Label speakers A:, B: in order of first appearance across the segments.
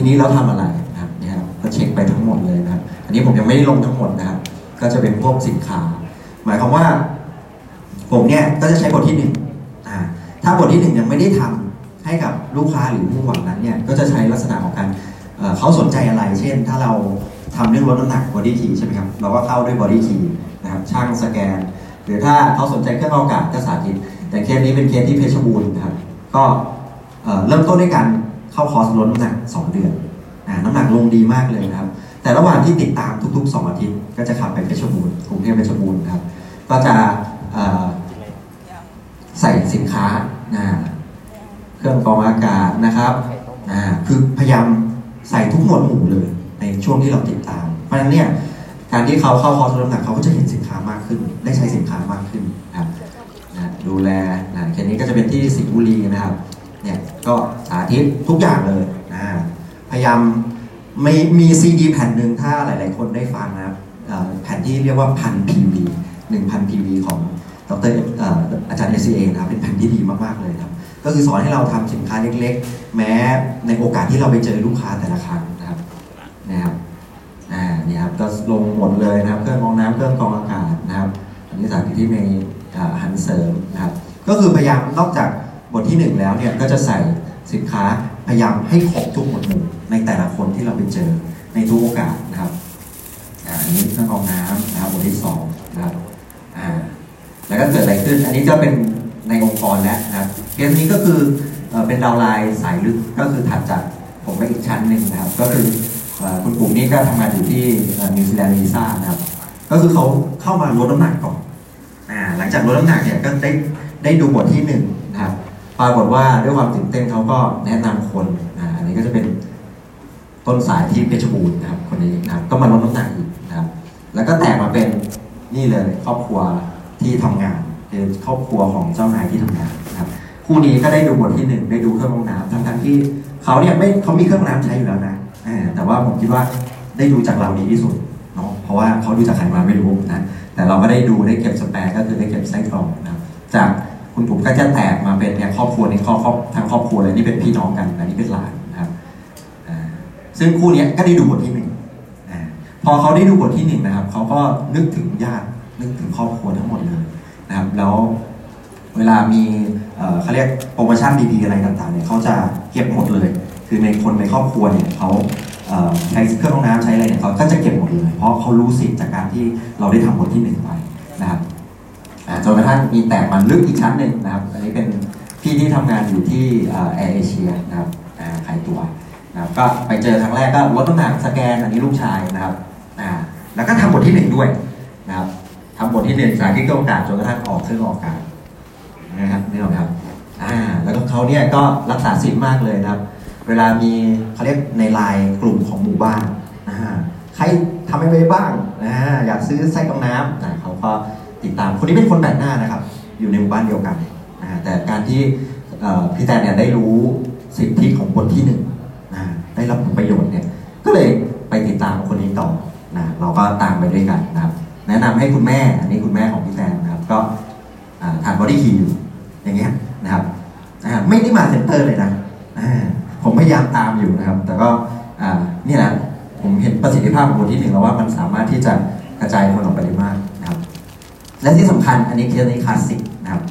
A: ทีนี้เราทำอะไรนะครับเนี่ยครับก็เช็คไปทั้งหมดเลยนะครับ อันนี้ผมยังไม่ได้ลงทั้งหมดนะครับ ก็จะเป็นพวกสินค้า หมายความว่า ผมเนี่ยก็จะใช้บทที่หนึ่งถ้าบทที่หนึ่งยังไม่ได้ทำให้กับลูกค้าหรือผู้หวังนั้นเนี่ยก็จะใช้ลักษณะของการเเขาสนใจอะไร เช่น ถ้าเราทำเรื่องลดน้ำหนัก body key ใช่ไหมครับเราก็เข้าด้วย body key นะครับช่างสแกน หรือถ้าเขาสนใจเครื่องอากาศก็สาธิต แต่เคสนี้เป็นเคสที่เพชรบูรณ์ครับก็เเริ่มต้นด้วยการ เข้าคอร์สลดน้ำหนัก 2 เดือนอน้ำหนักลงดีมากเลยนะครับ แต่ระหว่างที่ติดตามทุกๆ 2 อาทิตย์ ก็จะขับไปเพชรบูรณ์กรุงเทพเพชรบูรณ์ครับ ก็จะใส่สินค้าเครื่องกรองอากาศนะครับคือพยายามใส่ทุกหมวดหมู่เลยในช่วงที่เราติดตาม เพราะฉะนั้นเนี่ยการที่เขาเข้าคอร์สลดน้ำหนักเขาก็จะเห็นสินค้ามากขึ้น ได้ใช้สินค้ามากขึ้นนะครับดูแลนะเคสนี้ก็จะเป็นที่สิงห์บุรีนะครับ เนี่ยก็สาธิตทุกอย่างเลยนะพยายามไม่มีซีดีแผ่นหนึ่งถ้าหลาย ๆ คนได้ฟังนะครับแผ่นที่เรียกว่าพัน PV หนึ่งพัน PV ของดรอาจารย์เอซีเอนะครับเป็นแผ่นที่ดีมาก ๆ เลยครับ ก็คือสอนให้เราทำสินค้าเล็ก ๆ แม้ในโอกาสที่เราไปเจอลูกค้าแต่ละครั้งนะครับนะครับอ่าเนี่ยครับก็ลงหมดเลยนะครับ เครื่องกรองน้ำเครื่องกรองอากาศนะครับ อันนี้สาธิตที่ในอ่หารเสริมนะครับ ก็คือพยายามนอกจาก บทที่หนึ่งแล้วเนี่ยก็จะใส่สินค้าพยายามให้ครบทุกหมวดหมู่ในแต่ละคนที่เราไปเจอในทุกโอกาสนะครับอันนี้เครื่องกรองน้ำนะครับบทที่สองนะครับอ่าแล้วก็เกิดอะไรขึ้น อันนี้ก็เป็นในองค์กรแล้วนะครับเคสนี้ก็คือเป็นดาวไลน์สายลึกก็คือถัดจากผมไปอีกชั้นหนึ่งนะครับ ก็คือคุณปู่นี่ก็ทำงานอยู่ที่นิวซีแลนด์วีซ่านะครับ ก็คือเขาเข้ามาลดน้ำหนักก่อนอ่าหลังจากลดน้ำหนักเนี่ยก็ได้ได้ดูบทที่หนึ่ง ปรากฏว่าด้วยความตื่นเต้นเขาก็แนะนำคนอ่าอันนี้ก็จะเป็นต้นสายที่เพชรบูรณ์นะครับคนนี้นะครับก็มาลดน้ำหนักอีกนะครับ แล้วก็แตกมาเป็นนี่เลยครอบครัวที่ทำงานคือครอบครัวของเจ้านายที่ทำงานนะครับคู่นี้ก็ได้ดูบทที่หนึ่งได้ดูเครื่องกรองน้ำทั้งทั้งๆที่เขาเนี่ยไม่เขามีเครื่องกรองน้ำใช้อยู่แล้วนะแต่ว่าผมคิดว่าได้ดูจากเราดีที่สุดเนาะเพราะว่าเขาดูจากใครมาไม่รู้นะแต่เราก็ได้ดูได้เก็บสแปร์ก็คือได้เก็บไส้กรองนะครับจาก คุณผมก็จะแตกมาเป็นเนี่ยครอบครัวนี้ครอบครอบทั้งครอบครัวเลยนี่เป็นพี่น้องกันอันนี้เป็นหลานนะครับซึ่งคู่นี้ก็ได้ดูบทที่หนึ่งพอเขาได้ดูบทที่หนึ่งนะครับเขาก็นึกถึงญาตินึกถึงครอบครัวทั้งหมดเลยนะครับ แล้วเวลามีเขาเรียกโปรโมชั่นดีๆอะไรต่างๆเนี่ยเขาจะเก็บหมดเลย คือในคนในครอบครัวเนี่ยเขาใช้เครื่องรองน้ำใช้อะไรเนี่ยเขาก็จะเก็บหมดเลย เพราะเขารู้สิทธิ์จากการที่เราได้ทำบทที่หนึ่งไปนะครับ จนกระทั่งมีแตกมันลึกอีกชั้นหนึ่งนะครับ อันนี้เป็นพี่ที่ทำงานอยู่ที่แอร์เอเชียนะครับขายตัวนะครับก็ไปเจอครั้งแรกก็ลดน้ำหนักสแกนอันนี้ลูกชายนะครับอ่าแล้วก็ทำบทที่หนึ่งด้วยนะครับทำบทที่หนึ่งสาธิตเครื่องกาศจนกระทั่งออกเครื่องออกกาศนะครับนี่หรอครับอ่าแล้วก็เขาเนี่ยก็รักษาศีลมากเลยนะครับ เวลามีเขาเรียกในไลน์กลุ่มของหมู่บ้านอ่าใครทำไม่ไว้บ้างอ่าอยากซื้อไส้กรองน้ำอ่เขาก็ ติดตาม คนนี้เป็นคนแปลกหน้านะครับ อยู่ในหมู่บ้านเดียวกันอ่าแต่การที่พี่แตนเนี่ยได้รู้สิทธิของบทที่หนึ่งนะได้รับผลประโยชน์เนี่ย ก็เลยไปติดตามคนนี้ต่อนะเราก็ตามไปด้วยกันนะครับ แนะนำให้คุณแม่ อันนี้คุณแม่ของพี่แตนนะครับ ก็ทาน Body Key อยู่อย่างเงี้ยนะครับไม่ได้มา center เลยนะผมพยายามตามอยู่นะครับ แต่ก็นี่แหละผมเห็นประสิทธิภาพของบทที่หนึ่งแล้วว่ามันสามารถที่จะกระจายคนออกไปได้มาก และที่สำคัญอันนี้เคสนี้คลาสสิกนะครับ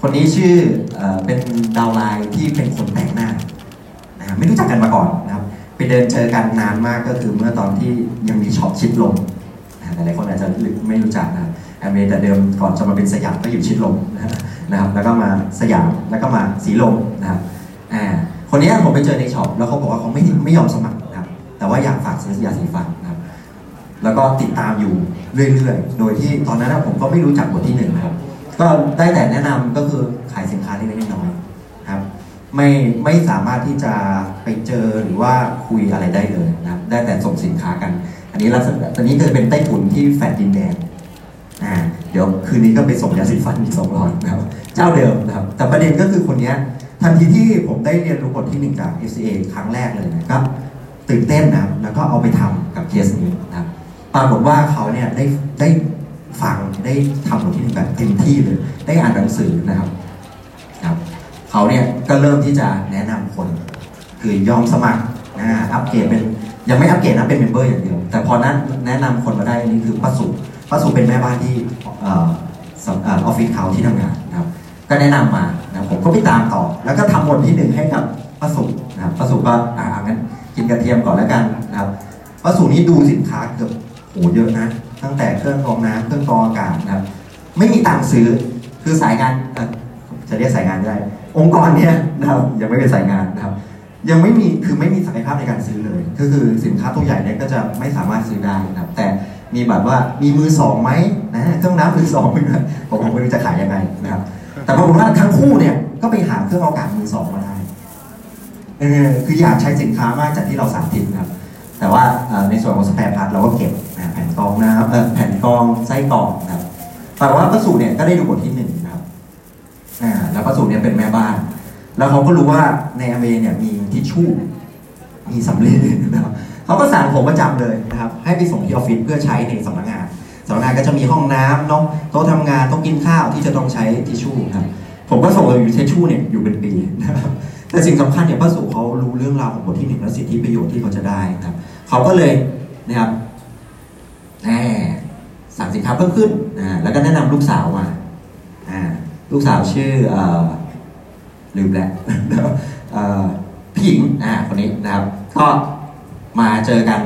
A: คนนี้ชื่อเอเป็น downline ที่เป็นคนแปลกหน้านะครับไม่รู้จักกันมาก่อนนะครับ ไปเดินเจอกันนานมากก็คือเมื่อตอนที่ยังมี shop ชิดลมนะหลายคนอาจจะไม่รู้จักนะแอมเวย์แต่เดิมก่อนจะมาเป็นสยามก็อยู่ชิดลมนะครับ แล้วก็มาสยามแล้วก็มาสีลมนะครับคนนี้ผมไปเจอใน shop แล้วเขาบอกว่าเขาไม่ไม่ยอมสมัครนะครับแต่ว่าอยากฝากซื้อยาสีฟัน แล้วก็ติดตามอยู่เรื่อยๆ โดยที่ตอนนั้นผมก็ไม่รู้จักบทที่หนึ่งนะครับ ก็ได้แต่แนะนำก็คือขายสินค้าเล็กๆน้อยๆนะครับ ไม่ไม่สามารถที่จะไปเจอหรือว่าคุยอะไรได้เลยนะครับ ได้แต่ส่งสินค้ากัน อันนี้ลักษณะตอนนี้ก็จะเป็นใต้ถุนที่แฟดดินแดงอ่าเดี๋ยวคืนนี้ก็ไปส่งยาสีฟันอีกสองร้อยนะครับ เจ้าเดิมนะครับ แต่ประเด็นก็คือคนนี้ทันทีที่ผมได้เรียนรู้บทที่หนึ่งจาก FCA ครั้งแรกเลยนะครับตื่นเต้นนะแล้วก็เอาไปทำกับเคสนี้นะครับ ปรากฏว่าเขาเนี่ยได้ได้ฟังได้ทำบทที่หนึ่งแบบเต็มที่เลย ได้อ่านหนังสือนะครับครับ เขาเนี่ยก็เริ่มที่จะแนะนำคน คือยอมสมัครอ่าอัปเกรดเป็นยังไม่อัปเกรดนะเป็น member อย่างเดียว แต่พอนั้นแนะนำคนมาได้นนี้คือป้าสุป้าสุเป็นแม่บ้านที่ออฟฟิศเขาที่ทำงานนะครับ ก็แนะนำมานะผมก็ไปตามต่อ แล้วก็ทำบทที่หนึ่งให้กับป้าสุนะครับป้าสุก็อ่างั้นกินกระเทียมก่อนแล้วกันนะครับป้าสุนี่ดูสินค้าเกือบ โหเยอะนะ ตั้งแต่เครื่องกรองน้ำเครื่องกรองอากาศนะครับ ไม่มีตังค์ซื้อคือสายงานจะเรียกสายงานได้ องค์กรเนี่ยนะครับยังไม่เป็นสายงานนะครับ ยังไม่มีคือไม่มีศักยภาพในการซื้อเลย ก็คือสินค้าตัวใหญ่เนี่ยก็จะไม่สามารถซื้อได้นะครับ แต่มีแบบว่ามีมือสองไหมนะเครื่องน้ำมือสองมนผมผมไม่รู้จะขายยังไงนะครับ แต่ปรากฏว่าทั้งคู่เนี่ยก็ไปหาเครื่องอากาศมือสองมาได้เออคืออยากใช้สินค้ามากจากที่เราสาธิตนะครับ แต่ว่าในส่วนของสแปร์พาร์ทเราก็เก็บแผ่นกองนะครับแผ่นกองไส้กองนะครับแต่ว่าประสูเนี่ยก็ได้ดูบทที่หนึ่งนะครับแล้วประสูเนี่ยเป็นแม่บ้าน แล้วเขาก็รู้ว่าในอเมริเนี่ยมีทิชชู่มีสำลีนะครับเขาก็สั่งผมประจำเลยนะครับ ให้ไปส่งที่ออฟฟิศเพื่อใช้ในสำนักงานสำนักงานก็จะมีห้องน้ำเน้องโต๊ะทำงานโต๊ะกินข้าวที่จะต้องใช้ทิชชู่ครับผมก็ส่งเลยอยู่ทิชชู่เนี่ยอยู่เป็นปีนะครับ แต่สิ่งสำคัญเนี่ยพระสุเขารู้เรื่องราวของบทที่หนึ่งและสิทธิประโยชน์ที่เขาจะได้นะครับเขาก็เลยนะครับแหมสั่งสินค้าเพิ่มขึ้นนะแล้วก็แนะนำลูกสาวมาอ่าลูกสาวชื่ออลืมแล้วเอ่อพี่หญิงอ่าคนนี้นะครับ ก็มาเจอกัน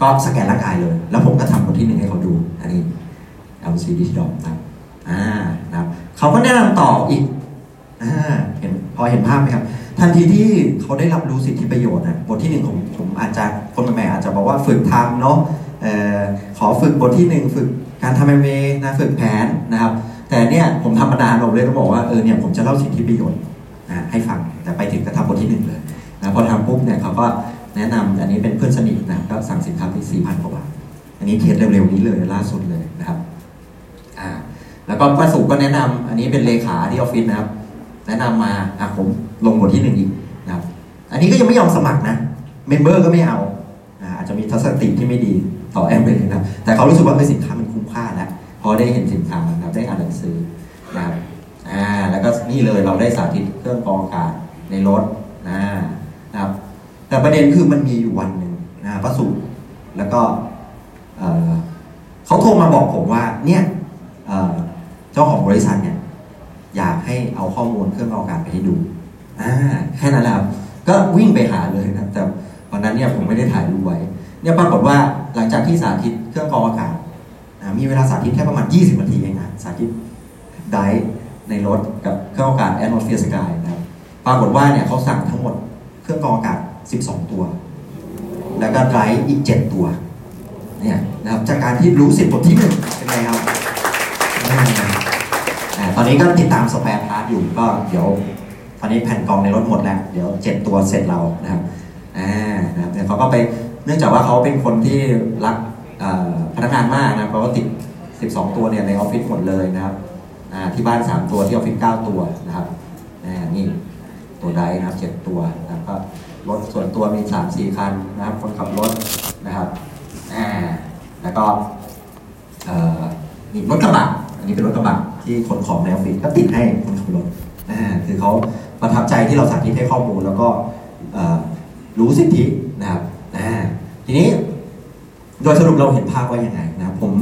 A: ก็สแกนร่างกายเลย แล้วผมก็ทำบทที่หนึ่งให้เขาดูอันนี้ LC d i g i t a l นะครับอ่านะครับเขาก็แนะนำต่ออีกอ่าเห็นพอเห็นภาพไหมครับ ทันทีที่เขาได้รับรู้สิทธิประโยชน์นะบทที่หนึ่งผมผมอาจจะคนใหม่ๆอาจจะบอกว่าฝึกทำเนาะออขอฝึกบทที่หนึ่งฝึกการทำเอเมนะฝึกแผนนะครับ แต่เนี่ยผมทำมานานผมเลยต้องบอกว่าเออเนี่ยผมจะเล่าสิทธิประโยชน์อ่าให้ฟังแต่ไปถึงก็ทำบทที่หนึ่งเลยนะพอทำปุ๊บเนี่ยเขาก็แนะนำอันนี้เป็นเพื่อนสนิทนะก็สั่งสินค้าไปสี่พันกว่าบาทอันนี้เทสเร็วๆนี้เลยล่าสุดเลยนะครับอ่าแล้วก็ป้าสุก็แนะนำอันนี้เป็นเลขาที่ออฟฟิศนะครับ แนะนำมาอะผมลงบทที่หนึ่งอีกนะครับ อันนี้ก็ยังไม่ยอมสมัครนะ member ก็ไม่เอาอาจจะมีทัศนคติที่ไม่ดีต่อแอมเบนะแต่เขารู้สึกว่าเออสินค้ามันคุ้มค่าแล้วพอได้เห็นสินค้านะครับได้อ่านหนังสือนะครับอ่าแล้วก็นี่เลยเราได้สาธิตเครื่องกรองอากาศในรถนะนะครับ แต่ประเด็นคือมันมีอยู่วันหนึ่งนะป้าสุแล้วก็เออเขาโทรมาบอกผมว่าเนี่ยเออเจ้าของบริษัทเนี่ย อยากให้เอาข้อมูลเครื่องกรองอากาศไปให้ดูอ่าแค่นั้นแหละครับก็วิ่งไปหาเลยนะแต่วันนั้นเนี่ยผมไม่ได้ถ่ายรูปไว้ เนี่ยปรากฏว่าหลังจากที่สาธิตเครื่องกรองอากาศมีเวลาสาธิตแค่ประมาณ 20 นาทีเองนะสาธิตไดฟ์ในรถกับเครื่องกรองอากาศ Atmosphere Sky นะครับปรากฏว่าเนี่ยเขาสั่งทั้งหมดเครื่องกรองอากาศ 12 ตัว แล้วก็ไดฟ์อีก 7 ตัวเนี่ยนะครับจากการที่รู้สิทธิ์บทที่หนึ่งเป็นไงครับ ตอนนี้ก็ติดตาม spare part อยู่ก็เดี๋ยว ตอนนี้แผ่นกรองในรถหมดแล้ว เดี๋ยวเจ็ดตัวเสร็จเรานะครับอ่านะครับเขาก็ไปเนื่องจากว่าเขาเป็นคนที่รักพนักงานมากนะครับเขาก็ติด 12 ตัวเนี่ยในออฟฟิศหมดเลยนะครับที่บ้าน 3 ตัวที่ออฟฟิศ9ตัวนะครับนี่ตัวใดนะครับ 7 ตัวนะครับก็รถส่วนตัวมี 3 4 คันนะครับ คนขับรถนะครับอ่าแล้วก็นี่รถกระบะอันนี้เป็นรถกระบะ ที่ขนของในออฟฟิศก็ติดให้คนขับรถอ่าคือเขาประทับใจที่เราสาธิตให้ข้อมูล แล้วก็รู้สิทธินะครับอ่าทีนี้โดยสรุปเราเห็นภาพว่ายังไงนะครับผม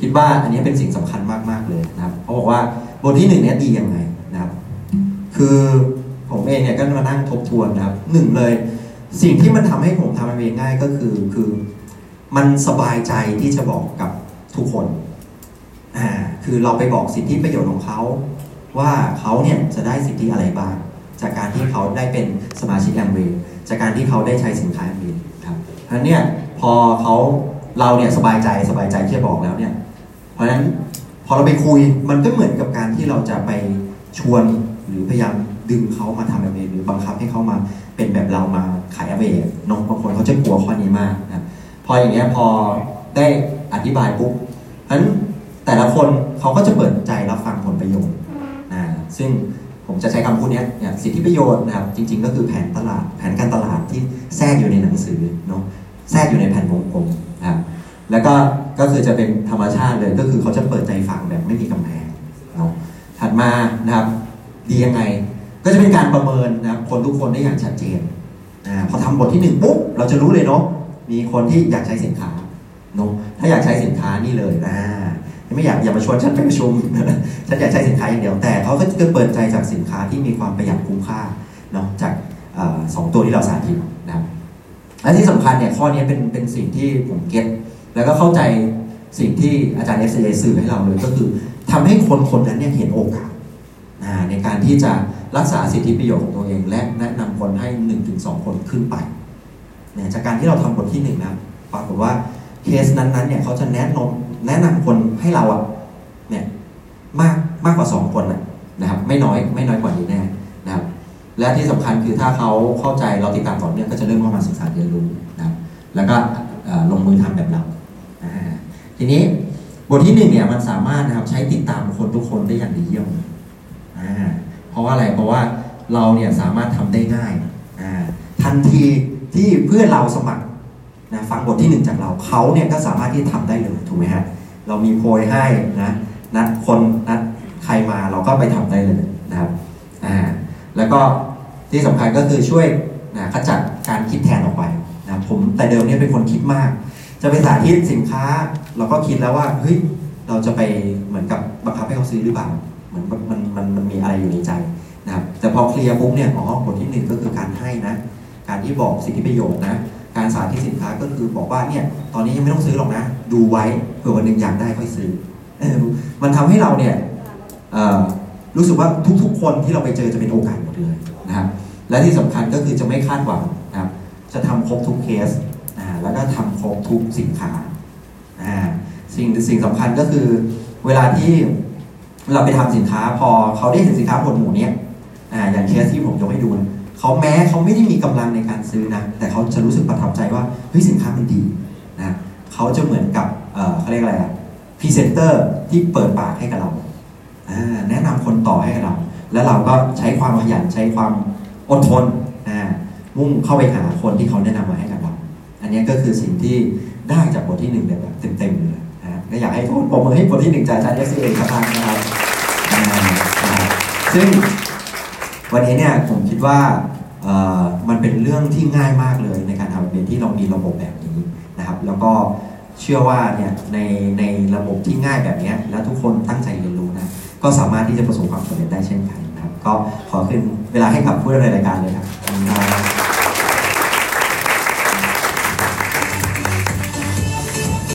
A: คิดว่าอันนี้เป็นสิ่งสำคัญมากๆเลยนะครับเขาบอกว่าบทที่หนึ่งเนี้ยดียังไงนะครับ คือผมเองเนี่ยก็มานั่งทบทวนนะครับหนึ่งเลย สิ่งที่มันทำให้ผมทำเองง่ายก็คือคือ มันสบายใจที่จะบอกกับทุกคน คือเราไปบอกสิทธิประโยชน์ของเขา ว่าเขาเนี่ยจะได้สิทธิอะไรบ้าง จากการที่เขาได้เป็นสมาชิกแอมเวย์จากการที่เขาได้ใช้สินค้าแอมเวย์ครับเพราะนั้นเนี่ยพอเขาเราเนี่ยสบายใจสบายใจที่จะบอกแล้วเนี่ย เพราะฉะนั้นพอเราไปคุยมันก็เหมือนกับการที่เราจะไปชวนหรือพยายามดึงเขามาทำแอมเวย์หรือบังคับให้เขามาเป็นแบบเรามาขายแอมเวย์น้องบางคนเขาจะกลัวข้อนี้มากนะพออย่างเงี้ยพอได้อธิบายปุ๊บเพราะฉะนั้น คนเขาก็จะเปิดใจรับฟังผลประโยชน์อ่าซึ่งผมจะใช้คำพูดนี้เนี่ยสิทธิประโยชน์นะครับจริง ๆ ก็คือแผนตลาดแผนการตลาดที่แทรกอยู่ในหนังสือเนาะแทรกอยู่ในแผ่นวงกลมนะครับแล้วก็ก็คือจะเป็นธรรมชาติเลยก็คือเขาจะเปิดใจฟังแบบไม่มีกำแพงเนาะถัดมานะครับดียังไง ก็จะเป็นการประเมินนะครับคนทุกคนได้อย่างชัดเจนอ่าพอทำบทที่หนึ่งปุ๊บเราจะรู้เลยเนาะมีคนที่อยากใช้สินค้าเนาะถ้าอยากใช้สินค้านี่เลยอ่า ไม่อยากอย่ามาชวนฉันไปประชุมฉันอยากใช้สินค้าอย่างเดียวแต่เขาก็จะเปิดใจจากสินค้าที่มีความประหยัดคุ้มค่าเนาะจากอสองตัวที่เราสาธิตนะครับและที่สำคัญเนี่ยข้อนี้เป็นเป็นสิ่งที่ผมเก็ตแล้วก็เข้าใจสิ่งที่อาจารย์ FC สื่อให้เราเลยก็คือทำให้คนคนนั้นเนี่ยเห็นโอกาสในการที่จะรักษาสิทธิประโยชน์ของตัวเอง และแนะนำคนให้1นถึงสคนขึ้นไปเนี่ยจากการที่เราทำบทที่หนึ่งนะปรากฏว่าเคสนั้นๆเนี่ยเขาจะแนะนำ แนะนำคนให้เราอะเนี่ยมากมากกว่า 2 คนนะนะครับ ไม่น้อยไม่น้อยกว่านี้แน่นะครับ และที่สำคัญคือถ้าเขาเข้าใจเราติดตามต่อเนื่องก็จะเริ่มเข้ามาศึกษาเรียนรู้นะครับ แล้วก็ลงมือทำแบบเราทีนี้บทที่หนึ่งเนี่ยมันสามารถนะครับใช้ติดตามคนทุกคนได้อย่างดีเยี่ยมเพราะว่าอะไรเพราะว่าเราเนี่ยสามารถทำได้ง่ายทันทีที่เพื่อนเราสมัคร นะฟังบทที่หนึ่งจากเราเขาเนี่ยก็สามารถที่ทำได้เลยถูกไหมฮะเรามีโพยให้นะนัดคนนัดใครมาเราก็ไปทำได้เลยนะครับอ่าแล้วก็ที่สำคัญก็คือช่วยนะขจัดการคิดแทนออกไปนะผมแต่เดิมเนี่ยเป็นคนคิดมาก จะไปสาธิตสินค้า เราก็คิดแล้วว่าเฮ้ยเราจะไปเหมือนกับบังคับให้เขาซื้อหรือเปล่าเหมือนมันมันมันมีอะไรอยู่ในใจนะครับแต่พอเคลียร์ปุ๊บเนี่ยอ๋อบทที่หนึ่งก็คือการให้นะ การที่บอกสิทธิประโยชน์นะ การสาธิตสินค้าก็คือบอกว่าเนี่ยตอนนี้ยังไม่ต้องซื้อหรอกนะ ดูไว้เผื่อวันหนึ่งอยากได้ค่อยซื้ออมันทำให้เราเนี่ยรู้สึกว่าทุกๆ คนที่เราไปเจอจะเป็นโอกาสหมดเลยนะครับและที่สำคัญก็คือจะไม่คาดหวังนะครับจะทำครบทุกเคสอ่าแล้วก็ทำครบทุกสินค้าสิ่งสิ่งสำคัญก็คือเวลาที่เราไปทำสินค้าพอเขาได้เห็นสินค้าผลหมูเนี้ยอ่าอย่างเคสที่ผมยกให้ดูนะ เขาแม้เขาไม่ได้มีกำลังในการซื้อนะ แต่เขาจะรู้สึกประทับใจว่าเฮ้ยสินค้ามันดีนะเขาจะเหมือนกับเขาเรียกอะไรอะพรีเซนเตอร์ที่เปิดปากให้กับเราแนะนำคนต่อให้กับเรา แล้วเราก็ใช้ความขยันใช้ความอดทนอ่ามุ่งเข้าไปหาคนที่เขาแนะนำมาให้กับเรา อันนี้ก็คือสิ่งที่ได้จากบทที่หนึ่งแบบเต็มๆเลยนะก็อยากให้ทุกคนปรบมือให้บทที่หนึ่งจากอาจารย์ FCA ครับนครับอ่านะครับซึ่ง วันนี้เนี่ยผมคิดว่ามันเป็นเรื่องที่ง่ายมากเลยในการทำเป็นที่เรามีระบบแบบนี้นะครับ แล้วก็เชื่อว่าเนี่ยในในระบบที่ง่ายแบบนี้แล้วทุกคนตั้งใจเรียนรู้นะก็สามารถที่จะประสบความสำเร็จได้เช่นกันนะครับ ก็ขอขึ้นเวลาให้กับผู้ดำเนินรายการเลยครับ